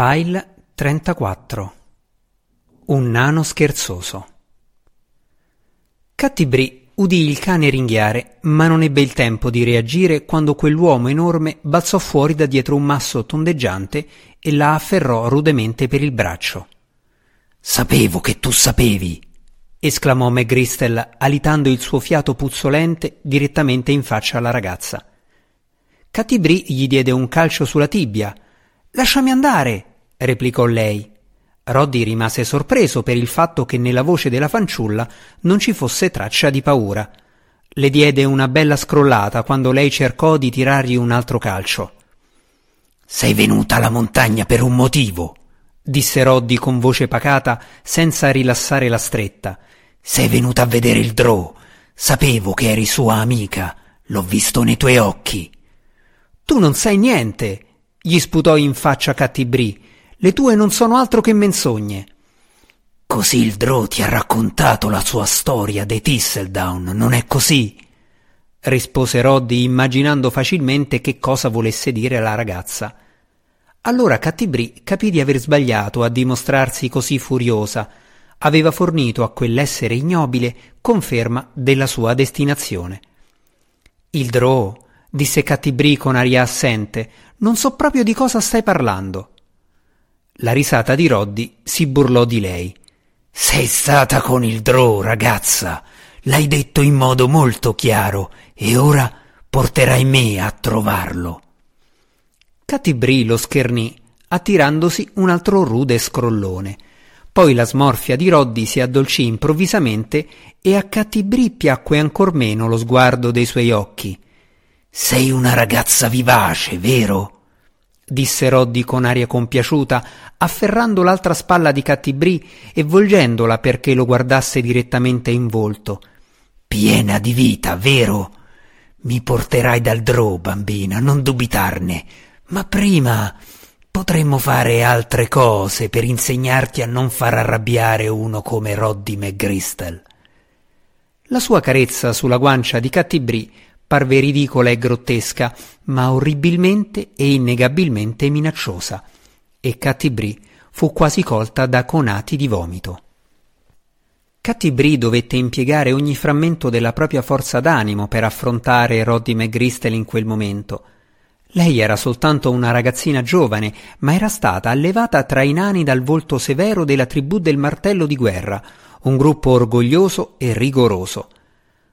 File 34 Un nano scherzoso Cattibrì udì il cane ringhiare, ma non ebbe il tempo di reagire quando quell'uomo enorme balzò fuori da dietro un masso tondeggiante e la afferrò rudemente per il braccio. Sapevo che tu sapevi! esclamò McGristel, alitando il suo fiato puzzolente direttamente in faccia alla ragazza. Cattibrì gli diede un calcio sulla tibia. Lasciami andare! Replicò lei. Roddy rimase sorpreso per il fatto che nella voce della fanciulla non ci fosse traccia di paura. Le diede una bella scrollata quando lei cercò di tirargli un altro calcio. Sei venuta alla montagna per un motivo, disse Roddy con voce pacata senza rilassare la stretta. Sei venuta a vedere il Drow. Sapevo che eri sua amica. L'ho visto nei tuoi occhi. Tu non sai niente, gli sputò in faccia Cattibrì. Le tue non sono altro che menzogne. Così il Drow ti ha raccontato la sua storia dei Thistledown, non è così? rispose Roddy immaginando facilmente che cosa volesse dire la ragazza. Allora Cattibrì capì di aver sbagliato a dimostrarsi così furiosa. Aveva fornito a quell'essere ignobile conferma della sua destinazione. Il Drow, disse Cattibrì con aria assente, non so proprio di cosa stai parlando. La risata di Roddy si burlò di lei. Sei stata con il Drow, ragazza. L'hai detto in modo molto chiaro e ora porterai me a trovarlo. Cattibrì lo schernì, attirandosi un altro rude scrollone. Poi la smorfia di Roddy si addolcì improvvisamente e a Cattibrì piacque ancor meno lo sguardo dei suoi occhi. Sei una ragazza vivace, vero? Disse Roddy con aria compiaciuta, afferrando l'altra spalla di Cattibrì e volgendola perché lo guardasse direttamente in volto. Piena di vita, vero? Mi porterai dal Drow, bambina, non dubitarne. Ma prima potremmo fare altre cose per insegnarti a non far arrabbiare uno come Roddy McGristel. La sua carezza sulla guancia di Cattibrì parve ridicola e grottesca, ma orribilmente e innegabilmente minacciosa, e Cattibrì fu quasi colta da conati di vomito. Cattibrì dovette impiegare ogni frammento della propria forza d'animo per affrontare Roddy McGristel in quel momento. Lei era soltanto una ragazzina giovane, ma era stata allevata tra i nani dal volto severo della tribù del martello di guerra, un gruppo orgoglioso e rigoroso.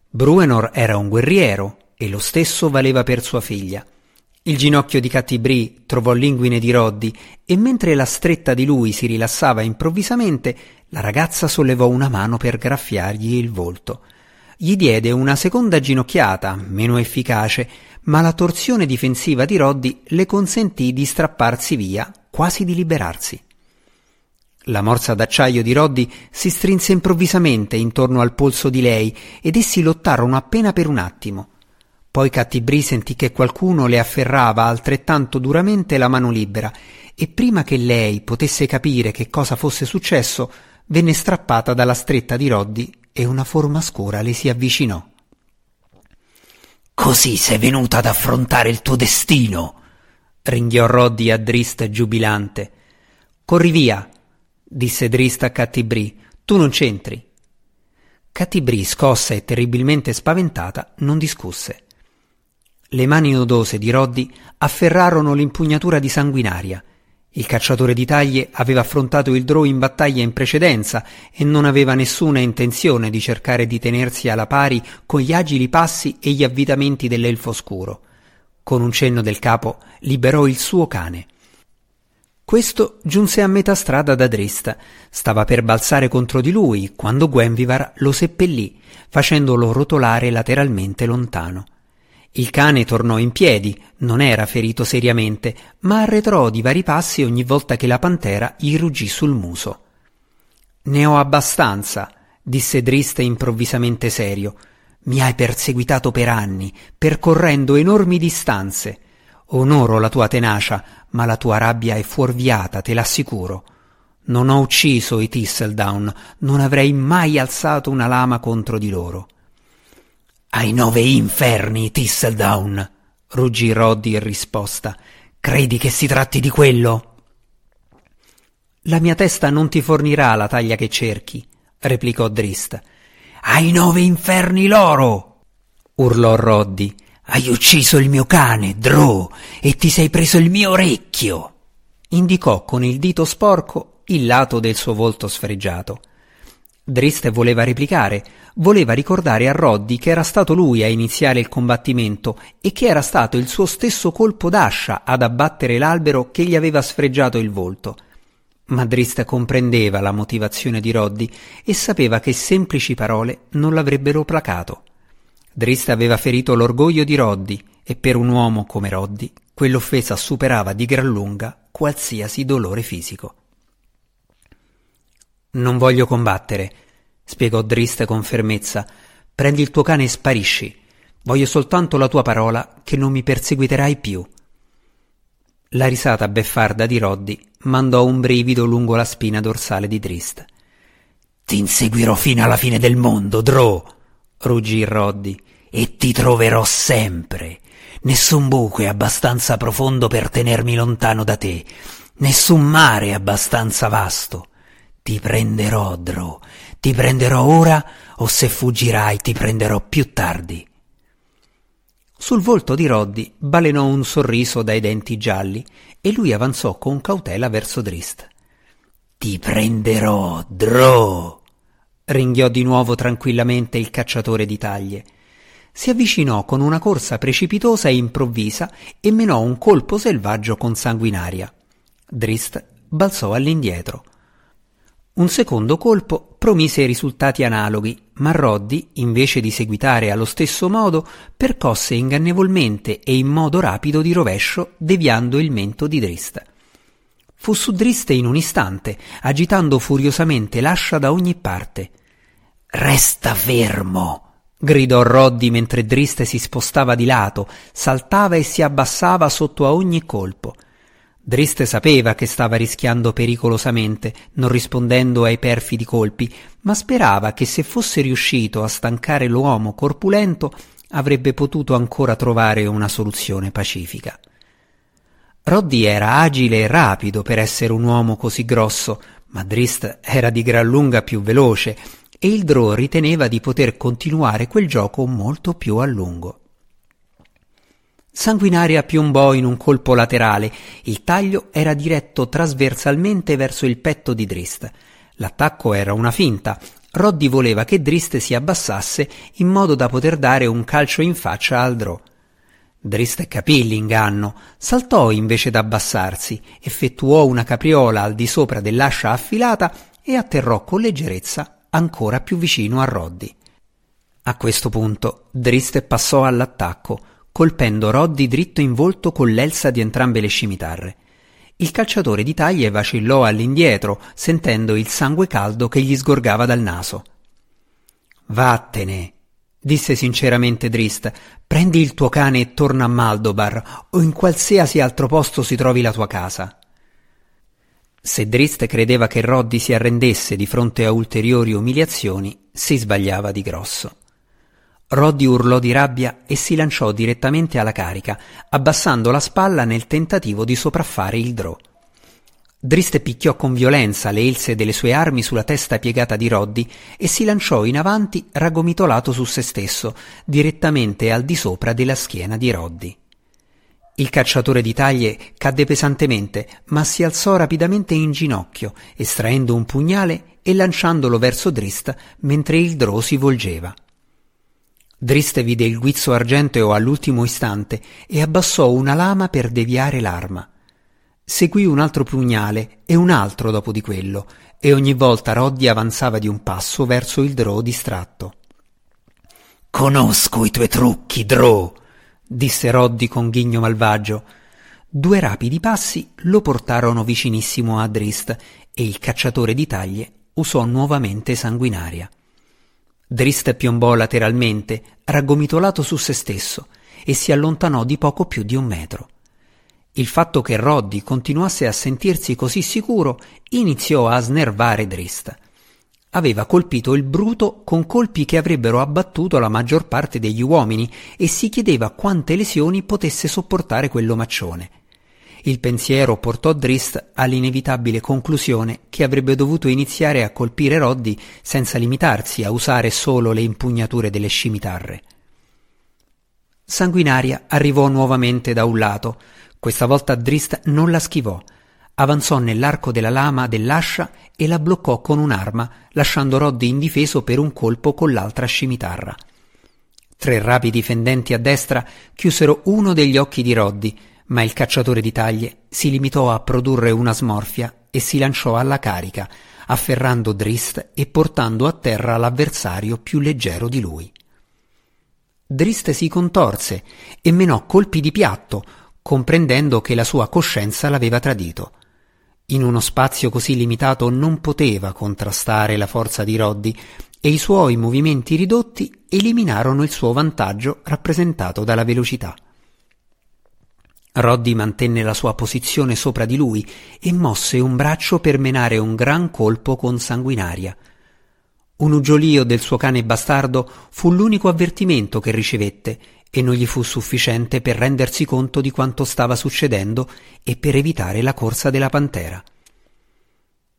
Bruenor era un guerriero, e lo stesso valeva per sua figlia. Il ginocchio di Cattibrì trovò l'inguine di Roddy e mentre la stretta di lui si rilassava improvvisamente, la ragazza sollevò una mano per graffiargli il volto. Gli diede una seconda ginocchiata, meno efficace, ma la torsione difensiva di Roddy le consentì di strapparsi via, quasi di liberarsi. La morsa d'acciaio di Roddy si strinse improvvisamente intorno al polso di lei ed essi lottarono appena per un attimo. Poi Cattibrì sentì che qualcuno le afferrava altrettanto duramente la mano libera e prima che lei potesse capire che cosa fosse successo, venne strappata dalla stretta di Roddy e una forma scura le si avvicinò. Così sei venuta ad affrontare il tuo destino, ringhiò Roddy a Drist giubilante. Corri via, disse Drist a Cattibrì, tu non c'entri. Cattibrì, scossa e terribilmente spaventata, non discusse. Le mani odose di Roddy afferrarono l'impugnatura di sanguinaria. Il cacciatore di taglie aveva affrontato il Drow in battaglia in precedenza e non aveva nessuna intenzione di cercare di tenersi alla pari con gli agili passi e gli avvitamenti dell'elfo scuro. Con un cenno del capo liberò il suo cane. Questo giunse a metà strada da Drist. Stava per balzare contro di lui quando Gwenvivar lo seppellì, facendolo rotolare lateralmente lontano. Il cane tornò in piedi, non era ferito seriamente, ma arretrò di vari passi ogni volta che la pantera gli ruggì sul muso. Ne ho abbastanza, disse Drist improvvisamente serio. Mi hai perseguitato per anni, percorrendo enormi distanze. Onoro la tua tenacia, ma la tua rabbia è fuorviata, te l'assicuro. Non ho ucciso i Thistledown, non avrei mai alzato una lama contro di loro. Ai nove inferni, Thistledown, ruggì Roddy in risposta. Credi che si tratti di quello? La mia testa non ti fornirà la taglia che cerchi, replicò Drist. Ai nove inferni loro! urlò Roddy. Hai ucciso il mio cane, Drew, e ti sei preso il mio orecchio! Indicò con il dito sporco il lato del suo volto sfregiato. Drist voleva replicare, voleva ricordare a Roddy che era stato lui a iniziare il combattimento e che era stato il suo stesso colpo d'ascia ad abbattere l'albero che gli aveva sfregiato il volto. Ma Drist comprendeva la motivazione di Roddy e sapeva che semplici parole non l'avrebbero placato. Drist aveva ferito l'orgoglio di Roddy e per un uomo come Roddy quell'offesa superava di gran lunga qualsiasi dolore fisico. Non voglio combattere, spiegò Drist con fermezza. Prendi il tuo cane e sparisci. Voglio soltanto la tua parola che non mi perseguiterai più. La risata beffarda di Roddy mandò un brivido lungo la spina dorsale di Drist. Ti inseguirò fino alla fine del mondo, Drow, ruggì Roddy, e ti troverò sempre. Nessun buco è abbastanza profondo per tenermi lontano da te, nessun mare è abbastanza vasto. Ti prenderò, Dro, ti prenderò ora o se fuggirai ti prenderò più tardi. Sul volto di Roddy balenò un sorriso dai denti gialli e lui avanzò con cautela verso Drist. Ti prenderò, Dro! ringhiò di nuovo tranquillamente il cacciatore di taglie. Si avvicinò con una corsa precipitosa e improvvisa e menò un colpo selvaggio con sanguinaria. Drist balzò all'indietro. Un secondo colpo promise risultati analoghi, ma Roddy, invece di seguitare allo stesso modo, percosse ingannevolmente e in modo rapido di rovescio, deviando il mento di Drist. Fu su Drist in un istante, agitando furiosamente l'ascia da ogni parte. Resta fermo! gridò Roddy mentre Drist si spostava di lato, saltava e si abbassava sotto a ogni colpo. Drist sapeva che stava rischiando pericolosamente, non rispondendo ai perfidi colpi, ma sperava che se fosse riuscito a stancare l'uomo corpulento avrebbe potuto ancora trovare una soluzione pacifica. Roddy era agile e rapido per essere un uomo così grosso, ma Drist era di gran lunga più veloce e il Drow riteneva di poter continuare quel gioco molto più a lungo. Sanguinaria piombò in un colpo laterale. Il taglio era diretto trasversalmente verso il petto di Drist. L'attacco era una finta. Roddy voleva che Drist si abbassasse in modo da poter dare un calcio in faccia al Drow. Drist capì l'inganno, saltò invece d'abbassarsi, effettuò una capriola al di sopra dell'ascia affilata e atterrò con leggerezza ancora più vicino a Roddy. A questo punto Drist passò all'attacco, colpendo Roddy dritto in volto con l'elsa di entrambe le scimitarre. Il calciatore di taglie vacillò all'indietro, sentendo il sangue caldo che gli sgorgava dal naso. Vattene, disse sinceramente Drist, prendi il tuo cane e torna a Maldobar o in qualsiasi altro posto si trovi la tua casa. Se Drist credeva che Roddy si arrendesse di fronte a ulteriori umiliazioni, si sbagliava di grosso. Roddy urlò di rabbia e si lanciò direttamente alla carica, abbassando la spalla nel tentativo di sopraffare il Drò. Drist picchiò con violenza le else delle sue armi sulla testa piegata di Roddy e si lanciò in avanti raggomitolato su se stesso, direttamente al di sopra della schiena di Roddy. Il cacciatore di taglie cadde pesantemente, ma si alzò rapidamente in ginocchio, estraendo un pugnale e lanciandolo verso Drist mentre il Drò si volgeva. Drist vide il guizzo argenteo all'ultimo istante e abbassò una lama per deviare l'arma. Seguì un altro pugnale e un altro dopo di quello, e ogni volta Roddy avanzava di un passo verso il Drow distratto. Conosco i tuoi trucchi, Drow, disse Roddy con ghigno malvagio. Due rapidi passi lo portarono vicinissimo a Drist e il cacciatore di taglie usò nuovamente sanguinaria. Drist piombò lateralmente, raggomitolato su se stesso, e si allontanò di poco più di un metro. Il fatto che Roddy continuasse a sentirsi così sicuro iniziò a snervare Drist. Aveva colpito il bruto con colpi che avrebbero abbattuto la maggior parte degli uomini e si chiedeva quante lesioni potesse sopportare quell'omaccione. Il pensiero portò Drist all'inevitabile conclusione che avrebbe dovuto iniziare a colpire Roddy senza limitarsi a usare solo le impugnature delle scimitarre. Sanguinaria arrivò nuovamente da un lato. Questa volta Drist non la schivò. Avanzò nell'arco della lama dell'ascia e la bloccò con un'arma, lasciando Roddy indifeso per un colpo con l'altra scimitarra. Tre rapidi fendenti a destra chiusero uno degli occhi di Roddy, ma il cacciatore di taglie si limitò a produrre una smorfia e si lanciò alla carica, afferrando Drist e portando a terra l'avversario più leggero di lui. Drist si contorse e menò colpi di piatto, comprendendo che la sua coscienza l'aveva tradito. In uno spazio così limitato non poteva contrastare la forza di Roddy e i suoi movimenti ridotti eliminarono il suo vantaggio rappresentato dalla velocità. Roddy mantenne la sua posizione sopra di lui e mosse un braccio per menare un gran colpo con sanguinaria. Un uggiolio del suo cane bastardo fu l'unico avvertimento che ricevette e non gli fu sufficiente per rendersi conto di quanto stava succedendo e per evitare la corsa della pantera.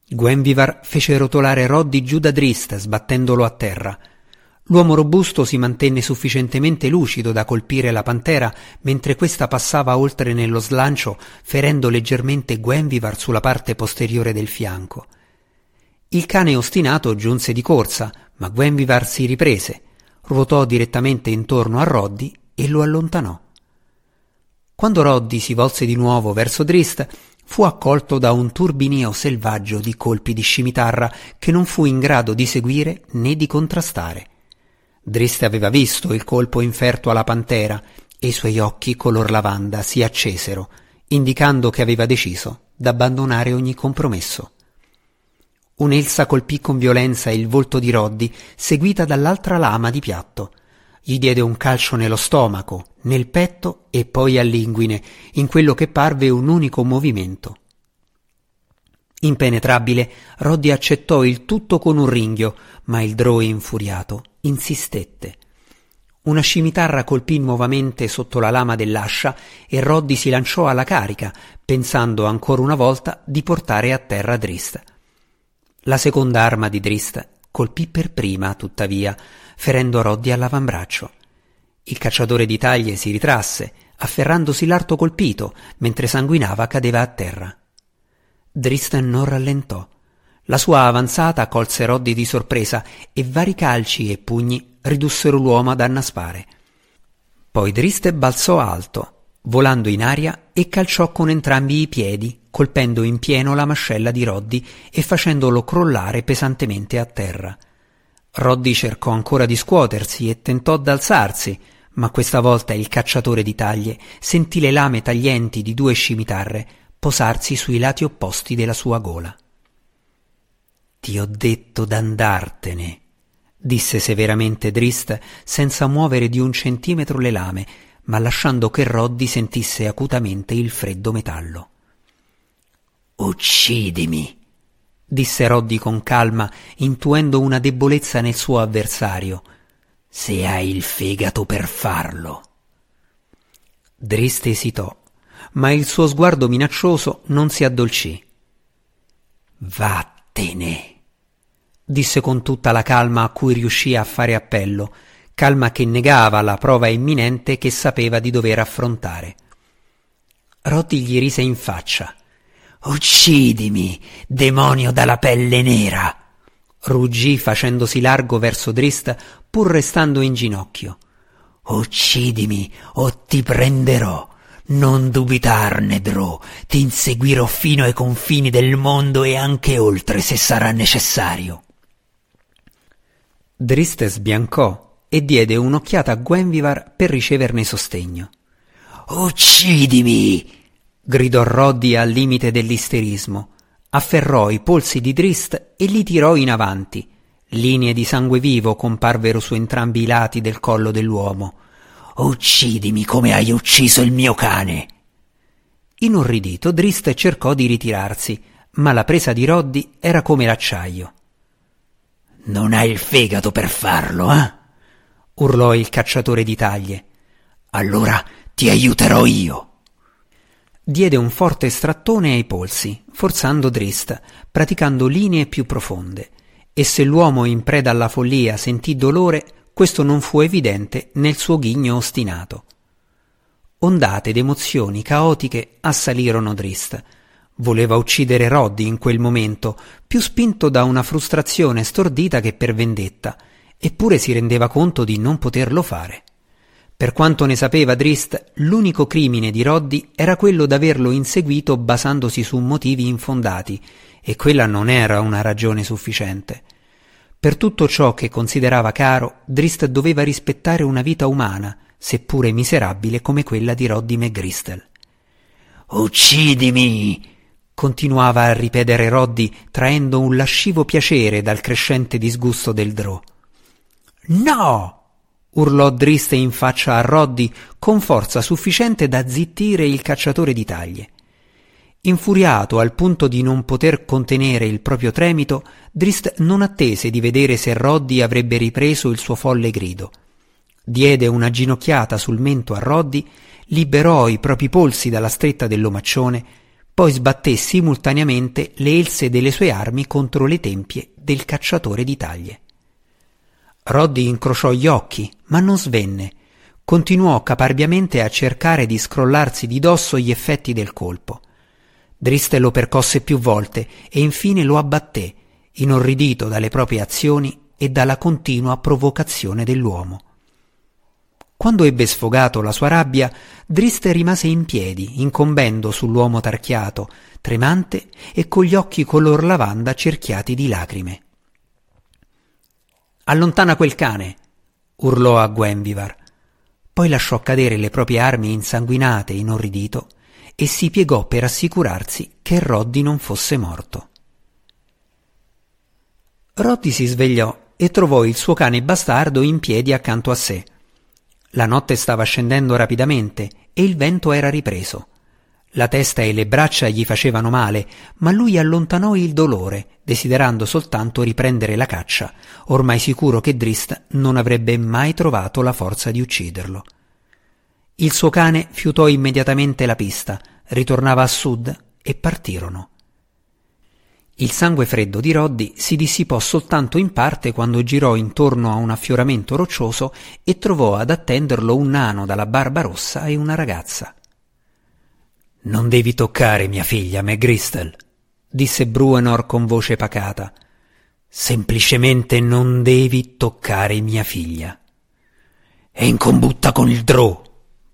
Gwenvivar fece rotolare Roddy giù da Drist, sbattendolo a terra. L'uomo robusto si mantenne sufficientemente lucido da colpire la pantera mentre questa passava oltre nello slancio, ferendo leggermente Gwenvivar sulla parte posteriore del fianco. Il cane ostinato giunse di corsa, ma Gwenvivar si riprese, ruotò direttamente intorno a Roddy e lo allontanò. Quando Roddy si volse di nuovo verso Drist, fu accolto da un turbinio selvaggio di colpi di scimitarra che non fu in grado di seguire né di contrastare. Driste aveva visto il colpo inferto alla pantera e i suoi occhi color lavanda si accesero, indicando che aveva deciso d'abbandonare ogni compromesso. Un'elsa colpì con violenza il volto di Roddy, seguita dall'altra lama di piatto. Gli diede un calcio nello stomaco, nel petto e poi all'inguine, in quello che parve un unico movimento. Impenetrabile, Roddy accettò il tutto con un ringhio, ma il Droe infuriato insistette. Una scimitarra colpì nuovamente sotto la lama dell'ascia e Roddy si lanciò alla carica, pensando ancora una volta di portare a terra Drist. La seconda arma di Drist colpì per prima, tuttavia, ferendo Roddy all'avambraccio. Il cacciatore di taglie si ritrasse, afferrandosi l'arto colpito, mentre sanguinava cadeva a terra. Drist non rallentò. La sua avanzata colse Roddy di sorpresa e vari calci e pugni ridussero l'uomo ad annaspare. Poi Driste balzò alto, volando in aria e calciò con entrambi i piedi, colpendo in pieno la mascella di Roddy e facendolo crollare pesantemente a terra. Roddy cercò ancora di scuotersi e tentò d'alzarsi, ma questa volta il cacciatore di taglie sentì le lame taglienti di due scimitarre posarsi sui lati opposti della sua gola. Ti ho detto d'andartene, disse severamente Drist senza muovere di un centimetro le lame, ma lasciando che Roddy sentisse acutamente il freddo metallo. Uccidimi, disse Roddy con calma, intuendo una debolezza nel suo avversario, se hai il fegato per farlo. Drist esitò, ma il suo sguardo minaccioso non si addolcì. Vattene disse con tutta la calma a cui riuscì a fare appello, calma che negava la prova imminente che sapeva di dover affrontare. Roti gli rise in faccia. Uccidimi, demonio dalla pelle nera! ruggì facendosi largo verso Drist pur restando in ginocchio. Uccidimi o ti prenderò. Non dubitarne, Dro, ti inseguirò fino ai confini del mondo e anche oltre se sarà necessario. Driste sbiancò e diede un'occhiata a Gwenvivar per riceverne sostegno. Uccidimi! gridò Roddy al limite dell'isterismo. Afferrò i polsi di Drist e li tirò in avanti. Linee di sangue vivo comparvero su entrambi i lati del collo dell'uomo. Uccidimi come hai ucciso il mio cane! Inorridito, Drist cercò di ritirarsi, ma la presa di Roddy era come l'acciaio. Non hai il fegato per farlo, eh? urlò il cacciatore di taglie. Allora ti aiuterò io. diede un forte strattone ai polsi, forzando Drist, praticando linee più profonde, e se l'uomo in preda alla follia sentì dolore, questo non fu evidente nel suo ghigno ostinato. Ondate d'emozioni caotiche assalirono Drist. Voleva uccidere Roddy in quel momento, più spinto da una frustrazione stordita che per vendetta, eppure si rendeva conto di non poterlo fare. Per quanto ne sapeva Drist, l'unico crimine di Roddy era quello d'averlo inseguito basandosi su motivi infondati, e quella non era una ragione sufficiente. Per tutto ciò che considerava caro, Drist doveva rispettare una vita umana, seppure miserabile come quella di Roddy McGristel. Uccidimi! continuava a ripetere Roddy, traendo un lascivo piacere dal crescente disgusto del Drò. No! urlò Driste in faccia a Roddy con forza sufficiente da zittire il cacciatore di taglie. Infuriato al punto di non poter contenere il proprio tremito, Drist non attese di vedere se Roddy avrebbe ripreso il suo folle grido. Diede una ginocchiata sul mento a Roddy, liberò i propri polsi dalla stretta dell'omaccione, poi sbatté simultaneamente le else delle sue armi contro le tempie del cacciatore di taglie. Roddy incrociò gli occhi, ma non svenne. Continuò caparbiamente a cercare di scrollarsi di dosso gli effetti del colpo. Driste lo percosse più volte e infine lo abbatté, inorridito dalle proprie azioni e dalla continua provocazione dell'uomo. Quando ebbe sfogato la sua rabbia, Driste rimase in piedi, incombendo sull'uomo tarchiato, tremante e con gli occhi color lavanda cerchiati di lacrime. Allontana quel cane! urlò a Gwenvivar. Poi lasciò cadere le proprie armi insanguinate, inorridito, e si piegò per assicurarsi che Roddy non fosse morto. Roddy si svegliò e trovò il suo cane bastardo in piedi accanto a sé. La notte stava scendendo rapidamente e il vento era ripreso. La testa e le braccia gli facevano male, ma lui allontanò il dolore, desiderando soltanto riprendere la caccia, ormai sicuro che Drist non avrebbe mai trovato la forza di ucciderlo. Il suo cane fiutò immediatamente la pista, ritornava a sud e partirono. Il sangue freddo di Roddy si dissipò soltanto in parte quando girò intorno a un affioramento roccioso e trovò ad attenderlo un nano dalla barba rossa e una ragazza. Non devi toccare mia figlia, McGristel, disse Bruenor con voce pacata. Semplicemente non devi toccare mia figlia. È in combutta con il Drò,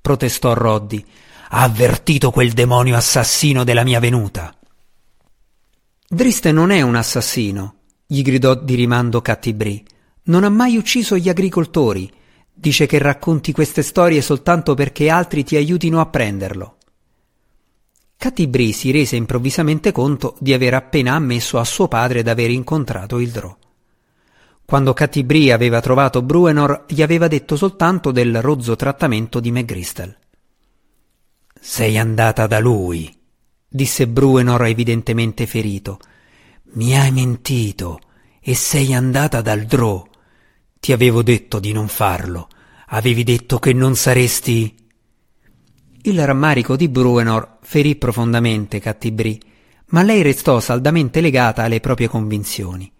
protestò Roddy. Ha avvertito quel demonio assassino della mia venuta. Driste non è un assassino, gli gridò di rimando Cattibrì. Non ha mai ucciso gli agricoltori. Dice che racconti queste storie soltanto perché altri ti aiutino a prenderlo. Catibri si rese improvvisamente conto di aver appena ammesso a suo padre d'aver incontrato il Drò. Quando Catibri aveva trovato Bruenor, gli aveva detto soltanto del rozzo trattamento di McGristel. Sei andata da lui, disse Bruenor evidentemente ferito. Mi hai mentito e sei andata dal Drò. Ti avevo detto di non farlo. Avevi detto che non saresti. Il rammarico di Bruenor ferì profondamente Cattibrì, ma lei restò saldamente legata alle proprie convinzioni.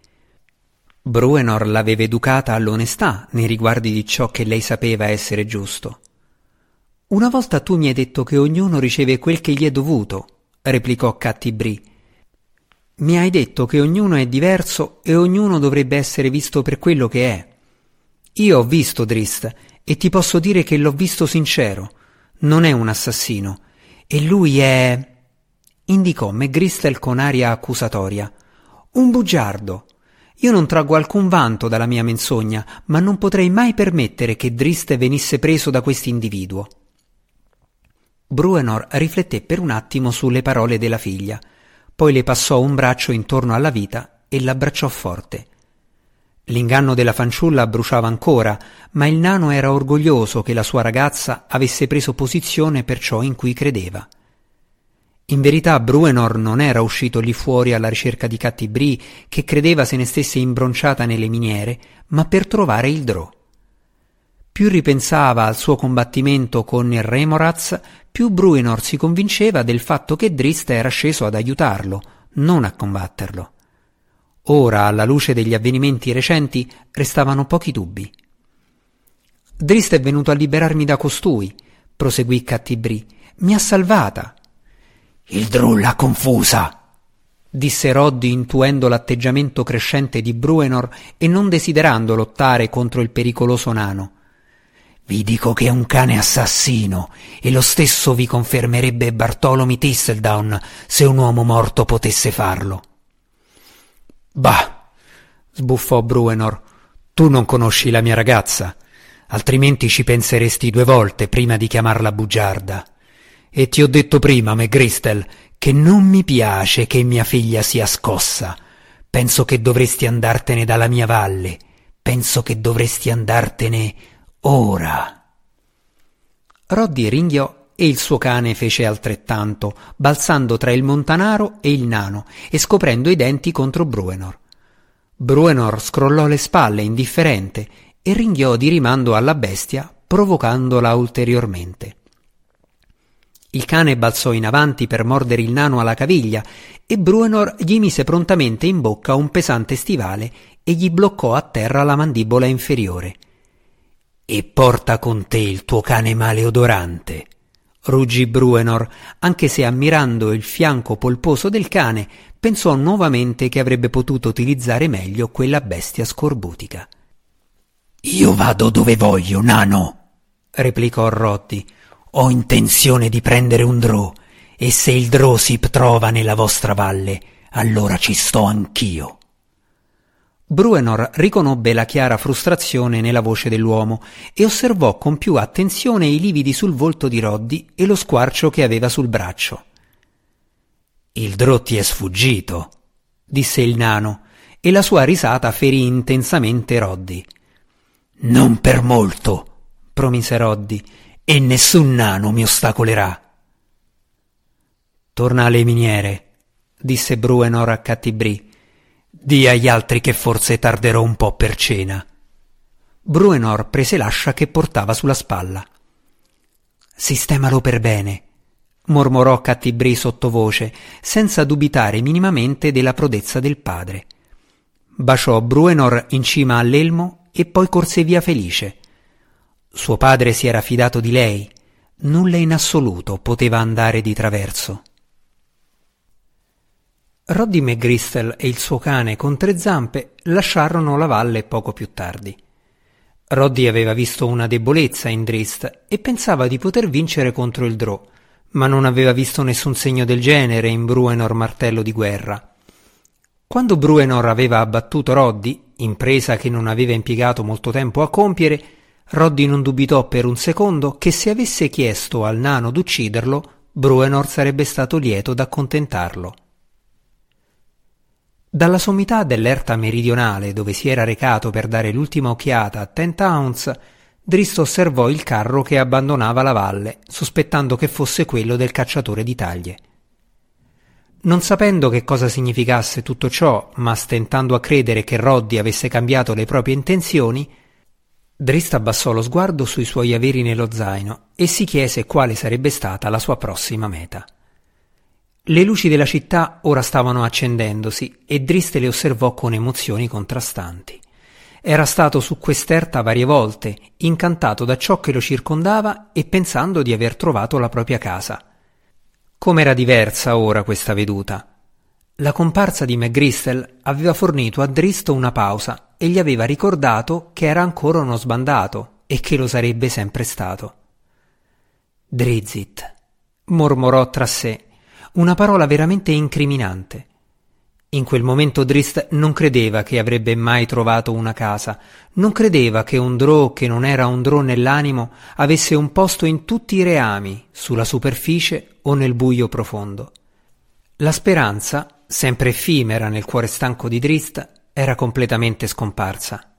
Bruenor l'aveva educata all'onestà nei riguardi di ciò che lei sapeva essere giusto. Una volta tu mi hai detto che ognuno riceve quel che gli è dovuto, replicò Cattibrì. Mi hai detto che ognuno è diverso e ognuno dovrebbe essere visto per quello che è. Io ho visto Drist e ti posso dire che l'ho visto sincero non è un assassino. E lui è. indicò McGristel con aria accusatoria. Un bugiardo. Io non traggo alcun vanto dalla mia menzogna, ma non potrei mai permettere che Driste venisse preso da quest'individuo. Bruenor rifletté per un attimo sulle parole della figlia, poi le passò un braccio intorno alla vita e l'abbracciò forte. L'inganno della fanciulla bruciava ancora, ma il nano era orgoglioso che la sua ragazza avesse preso posizione per ciò in cui credeva. In verità Bruenor non era uscito lì fuori alla ricerca di Cattibrì, che credeva se ne stesse imbronciata nelle miniere, ma per trovare il Drò. Più ripensava al suo combattimento con il Remoraz, più Bruenor si convinceva del fatto che Drist era sceso ad aiutarlo, non a combatterlo. Ora, alla luce degli avvenimenti recenti, restavano pochi dubbi. Drist è venuto a liberarmi da costui, proseguì Cattibrì. Mi ha salvata. Il Drù l'ha confusa, disse Roddy intuendo l'atteggiamento crescente di Bruenor e non desiderando lottare contro il pericoloso nano. Vi dico che è un cane assassino e lo stesso vi confermerebbe Bartolomeo Thistledown se un uomo morto potesse farlo. Bah, sbuffò Bruenor, tu non conosci la mia ragazza, altrimenti ci penseresti due volte prima di chiamarla bugiarda. E ti ho detto prima, McGristel, che non mi piace che mia figlia sia scossa. Penso che dovresti andartene dalla mia valle. Penso che dovresti andartene ora. Roddy ringhiò e il suo cane fece altrettanto, balzando tra il montanaro e il nano e scoprendo i denti contro Bruenor. Bruenor scrollò le spalle indifferente e ringhiò di rimando alla bestia, provocandola ulteriormente. Il cane balzò in avanti per mordere il nano alla caviglia e Bruenor gli mise prontamente in bocca un pesante stivale e gli bloccò a terra la mandibola inferiore. E porta con te il tuo cane maleodorante, ruggì Bruenor, anche se ammirando il fianco polposo del cane pensò nuovamente che avrebbe potuto utilizzare meglio quella bestia scorbutica. Io vado dove voglio, nano, replicò Rotti. Ho intenzione di prendere un drò, e se il drò si trova nella vostra valle, allora ci sto anch'io. Bruenor riconobbe la chiara frustrazione nella voce dell'uomo e osservò con più attenzione i lividi sul volto di Roddy e lo squarcio che aveva sul braccio. Il drò ti è sfuggito, disse il nano, e la sua risata ferì intensamente Roddy. Non per molto, promise Roddy, e nessun nano mi ostacolerà. Torna alle miniere, disse Bruenor a Cattibrì. Dì agli altri che forse tarderò un po' per cena. Bruenor prese l'ascia che portava sulla spalla. Sistemalo per bene, mormorò Cattibrì sottovoce, senza dubitare minimamente della prodezza del padre. Baciò Bruenor in cima all'elmo e poi corse via felice. Suo padre si era fidato di lei, nulla in assoluto poteva andare di traverso. Roddy McGristel e il suo cane con tre zampe lasciarono la valle poco più tardi. Roddy aveva visto una debolezza in Drist e pensava di poter vincere contro il Drò, ma non aveva visto nessun segno del genere in Bruenor martello di guerra. Quando Bruenor aveva abbattuto Roddy, impresa che non aveva impiegato molto tempo a compiere, Roddy non dubitò per un secondo che se avesse chiesto al nano d'ucciderlo, Bruenor sarebbe stato lieto d'accontentarlo. Dalla sommità dell'erta meridionale, dove si era recato per dare l'ultima occhiata a Ten Towns, Drist osservò il carro che abbandonava la valle, sospettando che fosse quello del cacciatore di taglie. Non sapendo che cosa significasse tutto ciò, ma stentando a credere che Roddy avesse cambiato le proprie intenzioni, Drist abbassò lo sguardo sui suoi averi nello zaino e si chiese quale sarebbe stata la sua prossima meta. Le luci della città ora stavano accendendosi e Drist le osservò con emozioni contrastanti. Era stato su quest'erta varie volte, incantato da ciò che lo circondava e pensando di aver trovato la propria casa. Com'era diversa ora questa veduta. La comparsa di McGristel aveva fornito a Drist una pausa e gli aveva ricordato che era ancora uno sbandato e che lo sarebbe sempre stato. Drizzt, mormorò tra sé, una parola veramente incriminante. In quel momento Drist non credeva che avrebbe mai trovato una casa, non credeva che un drò che non era un drò nell'animo avesse un posto in tutti i reami, sulla superficie o nel buio profondo. La speranza, sempre effimera nel cuore stanco di Drist, era completamente scomparsa.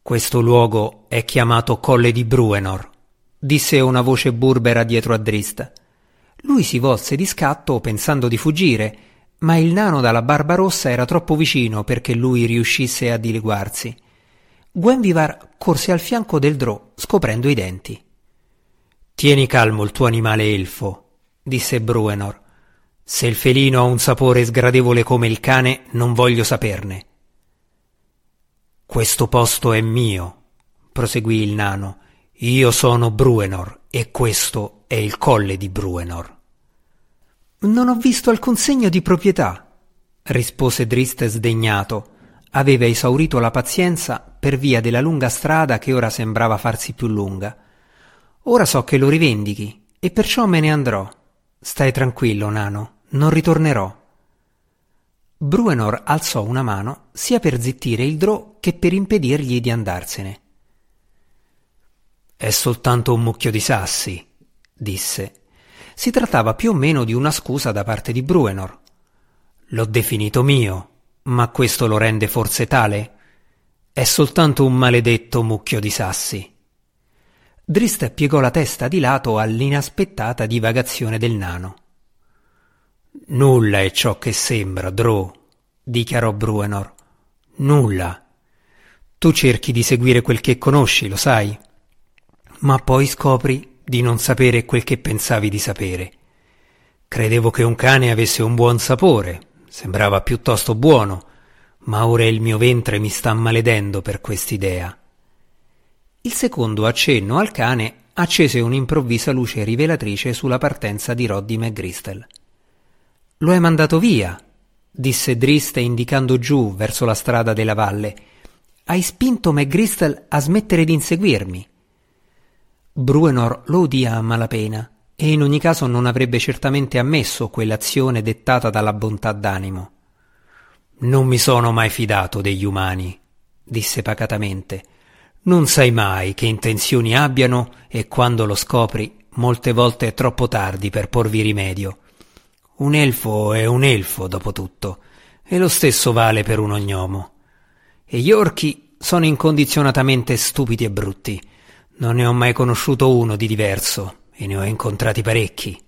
Questo luogo è chiamato Colle di Bruenor, disse una voce burbera dietro a Drist. Lui si volse di scatto pensando di fuggire, ma il nano dalla barba rossa era troppo vicino perché lui riuscisse a dileguarsi. Gwenvivar corse al fianco del drò, scoprendo i denti. Tieni calmo il tuo animale elfo, disse Bruenor. Se il felino ha un sapore sgradevole come il cane, non voglio saperne. Questo posto è mio, proseguì il nano. Io sono Bruenor e questo è il colle di Bruenor. Non ho visto alcun segno di proprietà, rispose Drist sdegnato. Aveva esaurito la pazienza per via della lunga strada che ora sembrava farsi più lunga. Ora so che lo rivendichi e perciò me ne andrò. Stai tranquillo, nano, non ritornerò. Bruenor alzò una mano sia per zittire il Drò che per impedirgli di andarsene. È soltanto un mucchio di sassi, disse. Si trattava più o meno di una scusa da parte di Bruenor. L'ho definito mio, ma questo lo rende forse tale? È soltanto un maledetto mucchio di sassi. Drist piegò la testa di lato all'inaspettata divagazione del nano. Nulla è ciò che sembra, Drow, dichiarò Bruenor. Nulla. Tu cerchi di seguire quel che conosci, lo sai, ma poi scopri di non sapere quel che pensavi di sapere. Credevo che un cane avesse un buon sapore, sembrava piuttosto buono, ma ora il mio ventre mi sta maledendo per quest'idea. Il secondo accenno al cane accese un'improvvisa luce rivelatrice sulla partenza di Roddy McGristel. Lo hai mandato via, disse Drist indicando giù verso la strada della valle. Hai spinto McGristel a smettere di inseguirmi. Bruenor lo udì a malapena e in ogni caso non avrebbe certamente ammesso quell'azione dettata dalla bontà d'animo. Non mi sono mai fidato degli umani, disse pacatamente. Non sai mai che intenzioni abbiano e quando lo scopri molte volte è troppo tardi per porvi rimedio. Un elfo è un elfo, dopo tutto, e lo stesso vale per un ognomo. E gli orchi sono incondizionatamente stupidi e brutti. Non ne ho mai conosciuto uno di diverso, e ne ho incontrati parecchi.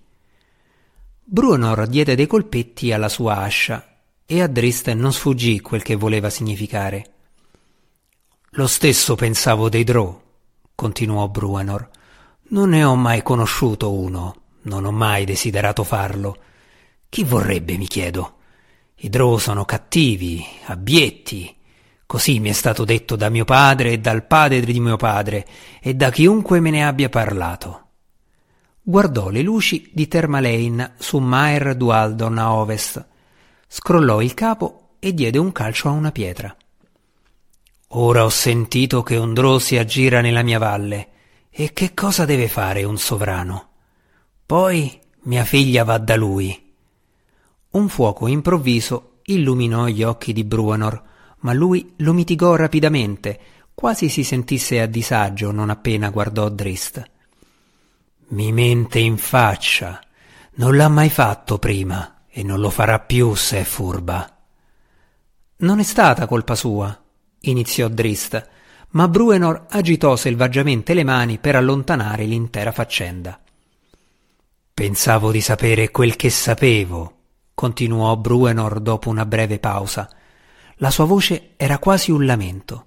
Bruenor diede dei colpetti alla sua ascia e a Drist non sfuggì quel che voleva significare. Lo stesso pensavo dei Drow, continuò Bruenor. Non ne ho mai conosciuto uno, non ho mai desiderato farlo. Chi vorrebbe, mi chiedo? I Drow sono cattivi, abietti. Così mi è stato detto da mio padre e dal padre di mio padre e da chiunque me ne abbia parlato. Guardò le luci di Termalain su Maer Dualdon a ovest scrollò il capo e diede un calcio a una pietra. Ora ho sentito che un drò si aggira nella mia valle. E che cosa deve fare un sovrano? Poi mia figlia va da lui. Un fuoco improvviso illuminò gli occhi di Bruenor, ma lui lo mitigò rapidamente, quasi si sentisse a disagio non appena guardò Drist. Mi mente in faccia. Non l'ha mai fatto prima. E non lo farà più se è furba. Non è stata colpa sua, iniziò Drist, ma Bruenor agitò selvaggiamente le mani per allontanare l'intera faccenda. Pensavo di sapere quel che sapevo, continuò Bruenor dopo una breve pausa. La sua voce era quasi un lamento.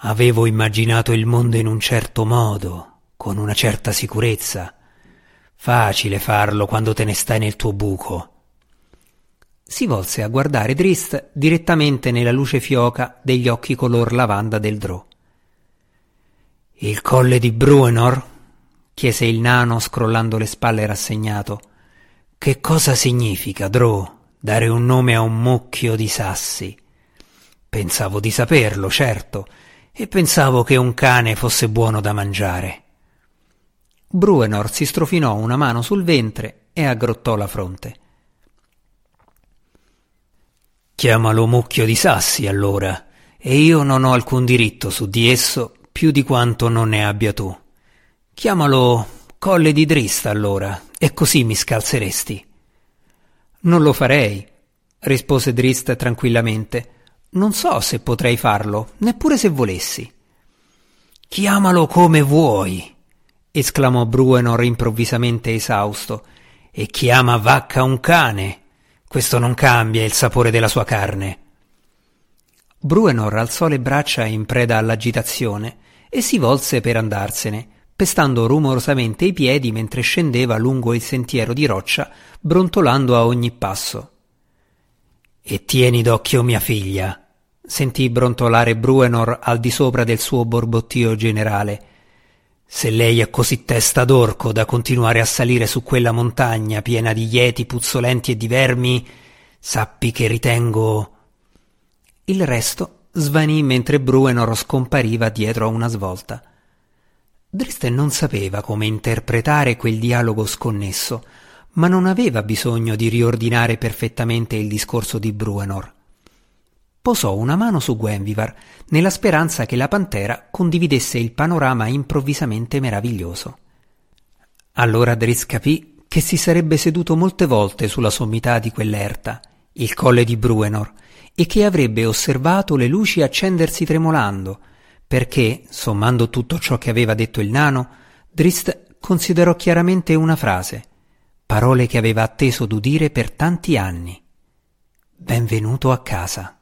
Avevo immaginato il mondo in un certo modo, con una certa sicurezza. Facile farlo quando te ne stai nel tuo buco si volse a guardare Drist direttamente nella luce fioca degli occhi color lavanda del Drò. Il colle di Bruenor? chiese il nano scrollando le spalle rassegnato. Che cosa significa, Drò, dare un nome a un mucchio di sassi? Pensavo di saperlo, certo, e pensavo che un cane fosse buono da mangiare. Bruenor si strofinò una mano sul ventre e aggrottò la fronte. Chiamalo mucchio di sassi, allora, e io non ho alcun diritto su di esso più di quanto non ne abbia tu. Chiamalo colle di drista, allora, e così mi scalzeresti. Non lo farei, rispose Drist tranquillamente. Non so se potrei farlo, neppure se volessi. Chiamalo come vuoi, esclamò Bruenor improvvisamente esausto, e chiama vacca un cane questo non cambia il sapore della sua carne. Bruenor alzò le braccia in preda all'agitazione e si volse per andarsene, pestando rumorosamente i piedi mentre scendeva lungo il sentiero di roccia, brontolando a ogni passo. E tieni d'occhio mia figlia, sentì brontolare Bruenor al di sopra del suo borbottio generale. Se lei è così testa d'orco da continuare a salire su quella montagna piena di lieti puzzolenti e di vermi, sappi che ritengo. Il resto svanì mentre Bruenor scompariva dietro a una svolta. Dristen non sapeva come interpretare quel dialogo sconnesso, ma non aveva bisogno di riordinare perfettamente il discorso di Bruenor. Posò una mano su Gwenvivar, nella speranza che la pantera condividesse il panorama improvvisamente meraviglioso. Allora Driss capì che si sarebbe seduto molte volte sulla sommità di quell'erta, il colle di Bruenor, e che avrebbe osservato le luci accendersi tremolando, perché, sommando tutto ciò che aveva detto il nano, Drist considerò chiaramente una frase, parole che aveva atteso d'udire per tanti anni. Benvenuto a casa.